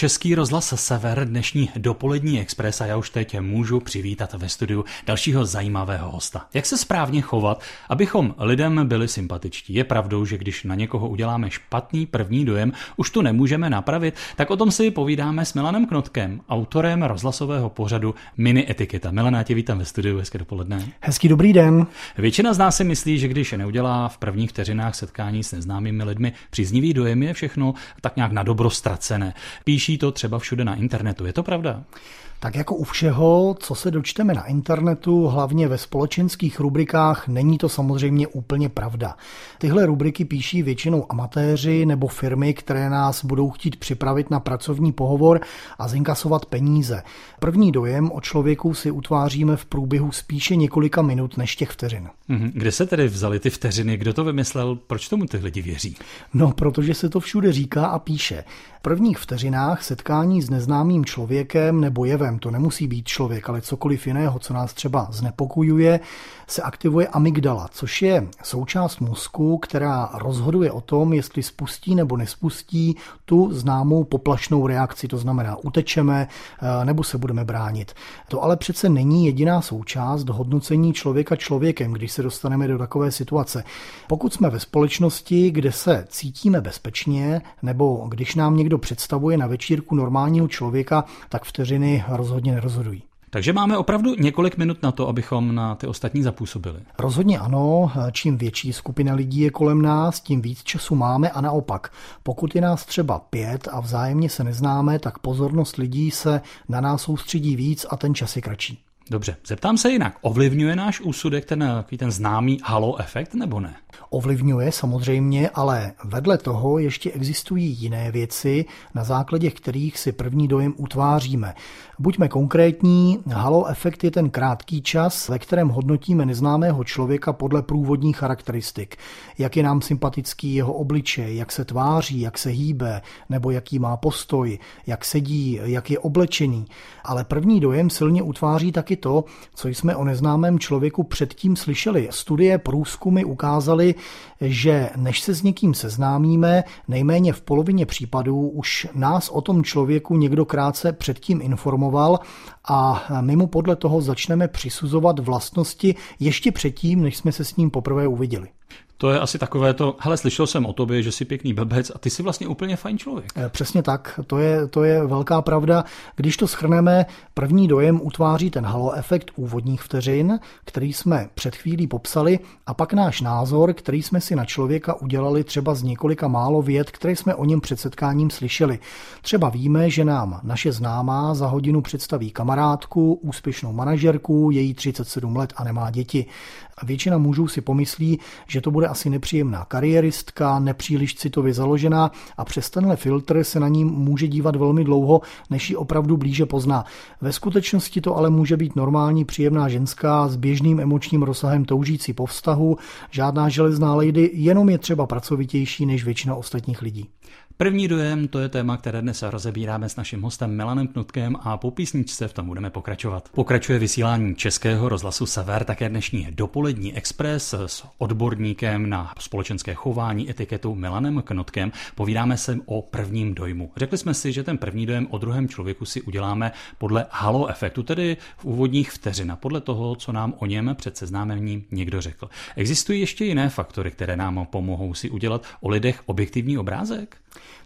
Český rozhlas Sever, dnešní dopolední expres a já už teď můžu přivítat ve studiu dalšího zajímavého hosta. Jak se správně chovat, abychom lidem byli sympatičtí? Je pravdou, že když na někoho uděláme špatný první dojem, už to nemůžeme napravit, tak o tom si povídáme s Milanem Knotkem, autorem rozhlasového pořadu Mini Etiketa. Milana, tě vítám ve studiu, hezké dopoledne. Hezký dobrý den. Většina z nás si myslí, že když neudělá v prvních vteřinách setkání s neznámými lidmi příznivý dojem, je všechno tak nějak na dobro ztracené. Píší to třeba všude na internetu. Je to pravda? Tak jako u všeho, co se dočteme na internetu, hlavně ve společenských rubrikách, není to samozřejmě úplně pravda. Tyhle rubriky píší většinou amatéři nebo firmy, které nás budou chtít připravit na pracovní pohovor a zinkasovat peníze. První dojem o člověku si utváříme v průběhu spíše několika minut než těch vteřin. Mhm. Kde se tedy vzali ty vteřiny? Kdo to vymyslel? Proč tomu ty lidi věří? No, protože se to všude říká a píše. V prvních vteřinách setkání s neznámým člověkem nebo jevem, to nemusí být člověk, ale cokoliv jiného, co nás třeba znepokojuje, se aktivuje amygdala, což je součást mozku, která rozhoduje o tom, jestli spustí nebo nespustí tu známou poplašnou reakci, to znamená utečeme eh, nebo se budeme bránit. To ale přece není jediná součást hodnocení člověka člověkem, když se dostaneme do takové situace. Pokud jsme ve společnosti, kde se cítíme bezpečně, nebo když nám někdo představuje na večírku normálního člověka, tak vteřiny rozhodně nerozhodují. Takže máme opravdu několik minut na to, abychom na ty ostatní zapůsobili. Rozhodně ano, čím větší skupina lidí je kolem nás, tím víc času máme a naopak. Pokud je nás třeba pět a vzájemně se neznáme, tak pozornost lidí se na nás soustředí víc a ten čas je kratší. Dobře, zeptám se jinak. Ovlivňuje náš úsudek ten, ten známý halo efekt nebo ne? Ovlivňuje samozřejmě, ale vedle toho ještě existují jiné věci, na základě kterých si první dojem utváříme. Buďme konkrétní, halo efekt je ten krátký čas, ve kterém hodnotíme neznámého člověka podle průvodních charakteristik. Jak je nám sympatický jeho obličej, jak se tváří, jak se hýbe, nebo jaký má postoj, jak sedí, jak je oblečený. Ale první dojem silně utváří taky to, co jsme o neznámém člověku předtím slyšeli. Studie, průzkumy ukázaly, že než se s někým seznámíme, nejméně v polovině případů už nás o tom člověku někdo krátce předtím informoval a my mu podle toho začneme přisuzovat vlastnosti ještě předtím, než jsme se s ním poprvé uviděli. To je asi takové to, hele, slyšel jsem o tobě, že jsi pěkný blbec a ty jsi vlastně úplně fajn člověk. Eh, přesně tak, to je, to je velká pravda. Když to schrneme, první dojem utváří ten halo efekt úvodních vteřin, který jsme před chvílí popsali, a pak náš názor, který jsme si na člověka udělali třeba z několika málo věd, které jsme o něm před setkáním slyšeli. Třeba víme, že nám naše známá za hodinu představí kamarádku, úspěšnou manažerku, její 37 let a nemá děti. Většina mužů si pomyslí, že to bude asi nepříjemná kariéristka, nepříliš citově založená a přes tenhle filtr se na ní může dívat velmi dlouho, než ji opravdu blíže pozná. Ve skutečnosti to ale může být normální, příjemná ženská s běžným emočním rozsahem toužící po vztahu, žádná železná lady, jenom je třeba pracovitější než většina ostatních lidí. První dojem, to je téma, které dnes rozebíráme s naším hostem Milanem Knutkem a po písničce v tom budeme pokračovat. Pokračuje vysílání Českého rozhlasu Sever, také dnešní dopolední expres s odborníkem na společenské chování etiketu Milanem Knutkem. Povídáme se o prvním dojmu. Řekli jsme si, že ten první dojem o druhém člověku si uděláme podle halo efektu, tedy v úvodních vteřin, podle toho, co nám o něm před seznámením někdo řekl. Existují ještě jiné faktory, které nám pomohou si udělat o lidech objektivní obrázek?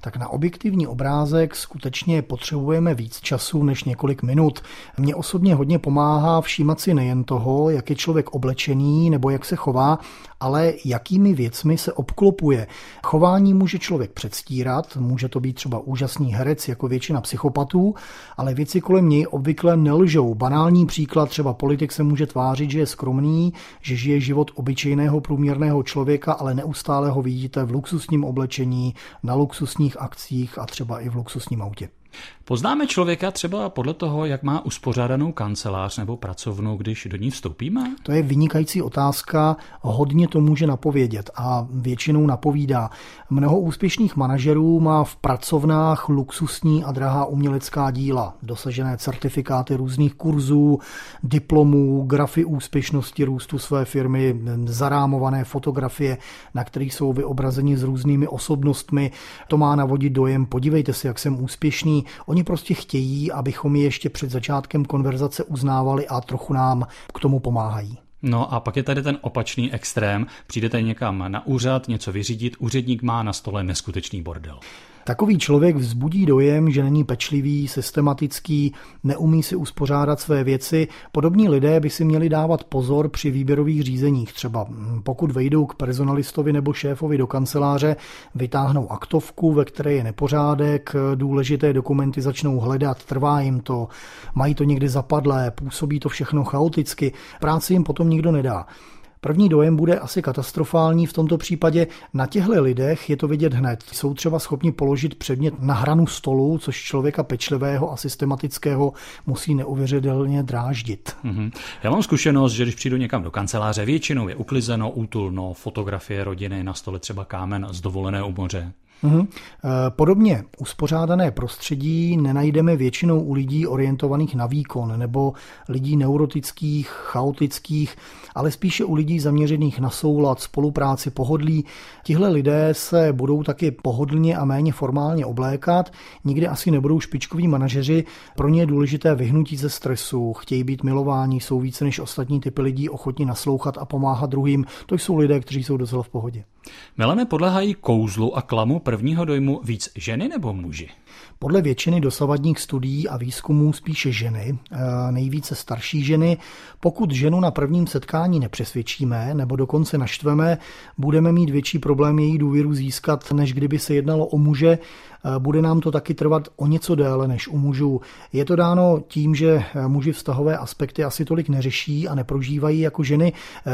Tak na objektivní obrázek skutečně potřebujeme víc času než několik minut. Mně osobně hodně pomáhá všímat si nejen toho, jak je člověk oblečený nebo jak se chová, ale jakými věcmi se obklopuje. Chování může člověk předstírat, může to být třeba úžasný herec jako většina psychopatů, ale věci kolem něj obvykle nelžou. Banální příklad, třeba politik se může tvářit, že je skromný, že žije život obyčejného průměrného člověka, ale neustále ho vidíte v luxusním oblečení, na luxusních akcích a třeba i v luxusním autě. Poznáme člověka třeba podle toho, jak má uspořádanou kancelář nebo pracovnu, když do ní vstoupíme? To je vynikající otázka, hodně to může napovědět a většinou napovídá. Mnoho úspěšných manažerů má v pracovnách luxusní a drahá umělecká díla, dosažené certifikáty různých kurzů, diplomů, grafy úspěšnosti růstu své firmy, zarámované fotografie, na kterých jsou vyobrazeni s různými osobnostmi. To má navodit dojem, podívejte se, jak jsem úspěšný, Oni prostě chtějí, abychom je ještě před začátkem konverzace uznávali a trochu nám k tomu pomáhají. No a pak je tady ten opačný extrém. Přijdete někam na úřad, něco vyřídit, úředník má na stole neskutečný bordel. Takový člověk vzbudí dojem, že není pečlivý, systematický, neumí si uspořádat své věci. Podobní lidé by si měli dávat pozor při výběrových řízeních. Třeba hm, pokud vejdou k personalistovi nebo šéfovi do kanceláře, vytáhnou aktovku, ve které je nepořádek, důležité dokumenty začnou hledat, trvá jim to, mají to někdy zapadlé, působí to všechno chaoticky, práci jim potom nikdo nedá. První dojem bude asi katastrofální v tomto případě. Na těchto lidech je to vidět hned. Jsou třeba schopni položit předmět na hranu stolu, což člověka pečlivého a systematického musí neuvěřitelně dráždit. Mm-hmm. Já mám zkušenost, že když přijdu někam do kanceláře, většinou je uklizeno, útulno, fotografie rodiny, na stole třeba kámen z dovolené u moře. Mhm. Eh, podobně uspořádané prostředí nenajdeme většinou u lidí orientovaných na výkon nebo lidí neurotických, chaotických, ale spíše u lidí zaměřených na soulad, spolupráci, pohodlí. Tihle lidé se budou taky pohodlně a méně formálně oblékat, nikdy asi nebudou špičkoví manažeři, pro ně je důležité vyhnutí ze stresu, chtějí být milováni, jsou více než ostatní typy lidí ochotní naslouchat a pomáhat druhým. To jsou lidé, kteří jsou docela v pohodě. Melane podléhají kouzlu a klamu prvního dojmu víc ženy nebo muži? Podle většiny dosavadních studií a výzkumů spíše ženy, eh, nejvíce starší ženy. Pokud ženu na prvním setkání nepřesvědčíme nebo dokonce naštveme, budeme mít větší problém její důvěru získat, než kdyby se jednalo o muže bude nám to taky trvat o něco déle než u mužů. Je to dáno tím, že muži vztahové aspekty asi tolik neřeší a neprožívají jako ženy.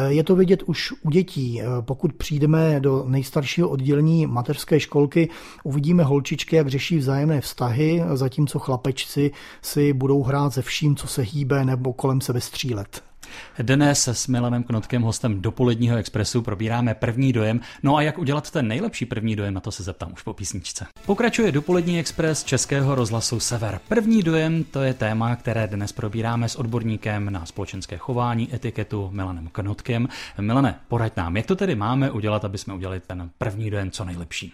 Je to vidět už u dětí. Pokud přijdeme do nejstaršího oddělení mateřské školky, uvidíme holčičky, jak řeší vzájemné vztahy, zatímco chlapečci si budou hrát se vším, co se hýbe nebo kolem sebe střílet. Dnes s Milanem Knotkem, hostem dopoledního expresu, probíráme první dojem. No a jak udělat ten nejlepší první dojem, na to se zeptám už po písničce. Pokračuje dopolední expres Českého rozhlasu Sever. První dojem to je téma, které dnes probíráme s odborníkem na společenské chování, etiketu Milanem Knotkem. Milane, poraď nám, jak to tedy máme udělat, aby jsme udělali ten první dojem co nejlepší?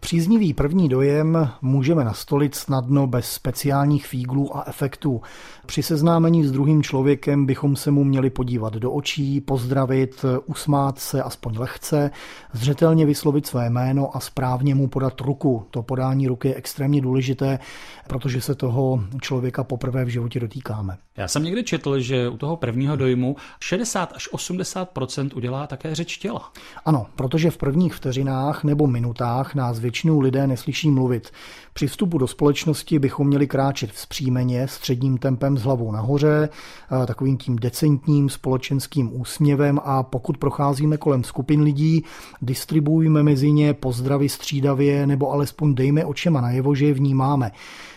Příznivý první dojem můžeme nastolit snadno bez speciálních fíglů a efektů. Při seznámení s druhým člověkem bychom se mu měli podívat do očí, pozdravit, usmát se aspoň lehce, zřetelně vyslovit své jméno a správně mu podat ruku. To podání ruky je extrémně důležité, protože se toho člověka poprvé v životě dotýkáme. Já jsem někdy četl, že u toho prvního dojmu 60 až 80 udělá také řeč těla. Ano, protože v prvních vteřinách nebo minutách nás většinou lidé neslyší mluvit. Při vstupu do společnosti bychom měli kráčet vzpřímeně, středním tempem s hlavou nahoře, eh, takovým tím decentním společenským úsměvem a pokud procházíme kolem skupin lidí, distribuujme mezi ně pozdravy střídavě nebo alespoň dejme očima najevo, že je vnímáme.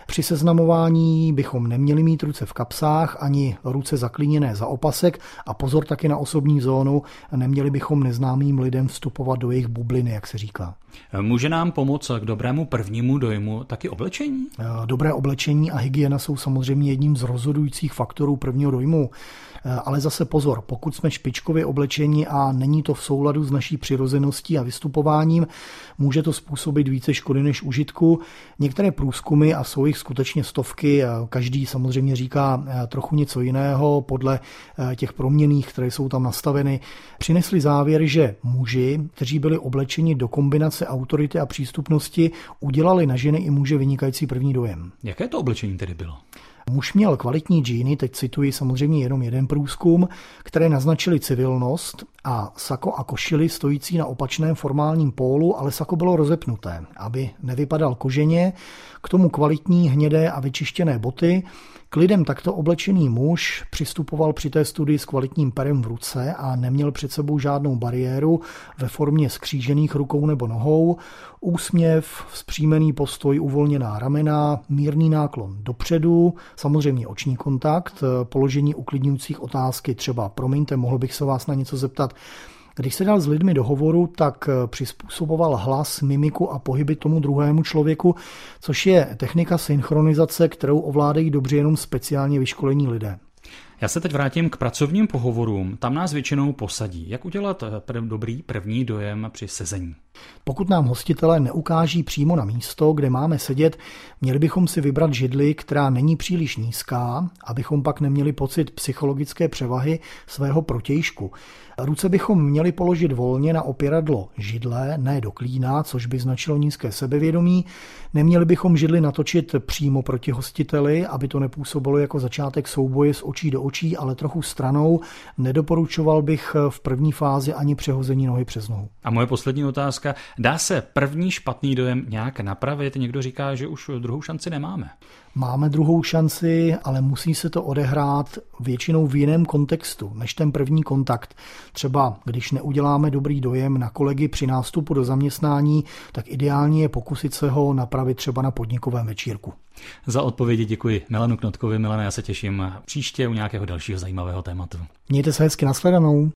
Při seznamování bychom neměli mít ruce v kapsách ani ruce zaklíněné za opasek a pozor taky na osobní zónu, neměli bychom neznámým lidem vstupovat do jejich bubliny, jak se říká. Může nám pomoct k dobrému prvnímu dojmu taky oblečení? Dobré oblečení a hygiena jsou samozřejmě jedním z rozhodujících faktorů prvního dojmu. Eh, ale zase pozor, pokud jsme špičkově oblečeni a není to v souladu s naší přirozeností a vystupováním, může to způsobit více škody než užitku. Některé průzkumy, a jsou jich skutečně stovky, každý samozřejmě říká eh, trochu něco jiného podle eh, těch proměných, které jsou tam nastaveny, přinesli závěr, že muži, kteří byli oblečeni do kombinace autority a přístupnosti, udělali na ženy i muže vynikající první dojem. Jaké to oblečení tedy bylo? Muž měl kvalitní džíny, teď cituji samozřejmě jenom jeden průzkum, které naznačily civilnost a sako a košily stojící na opačném formálním pólu, ale sako bylo rozepnuté, aby nevypadal koženě, k tomu kvalitní hnědé a vyčištěné boty, k lidem takto oblečený muž přistupoval při té studii s kvalitním perem v ruce a neměl před sebou žádnou bariéru ve formě skřížených rukou nebo nohou, úsměv, vzpřímený postoj, uvolněná ramena, mírný náklon dopředu, samozřejmě oční kontakt, položení uklidňujících otázky, třeba promiňte, mohl bych se vás na něco zeptat, když se dal s lidmi do hovoru, tak eh, přizpůsoboval hlas, mimiku a pohyby tomu druhému člověku, což je technika synchronizace, kterou ovládají dobře jenom speciálně vyškolení lidé. Já se teď vrátím k pracovním pohovorům. Tam nás většinou posadí. Jak udělat prv, dobrý první dojem při sezení? Pokud nám hostitelé neukáží přímo na místo, kde máme sedět, měli bychom si vybrat židli, která není příliš nízká, abychom pak neměli pocit psychologické převahy svého protějšku. Ruce bychom měli položit volně na opěradlo židle, ne do klína, což by značilo nízké sebevědomí. Neměli bychom židli natočit přímo proti hostiteli, aby to nepůsobilo jako začátek souboje s očí do očí, ale trochu stranou. Nedoporučoval bych v první fázi ani přehození nohy přes nohu. A moje poslední otázka. Dá se první špatný dojem nějak napravit? Někdo říká, že už druhou šanci nemáme. Máme druhou šanci, ale musí se to odehrát většinou v jiném kontextu než ten první kontakt. Třeba když neuděláme dobrý dojem na kolegy při nástupu do zaměstnání, tak ideální je pokusit se ho napravit třeba na podnikovém večírku. Za odpovědi děkuji Milanu Knotkovi. Milane, já se těším příště u nějakého dalšího zajímavého tématu. Mějte se hezky, nashledanou.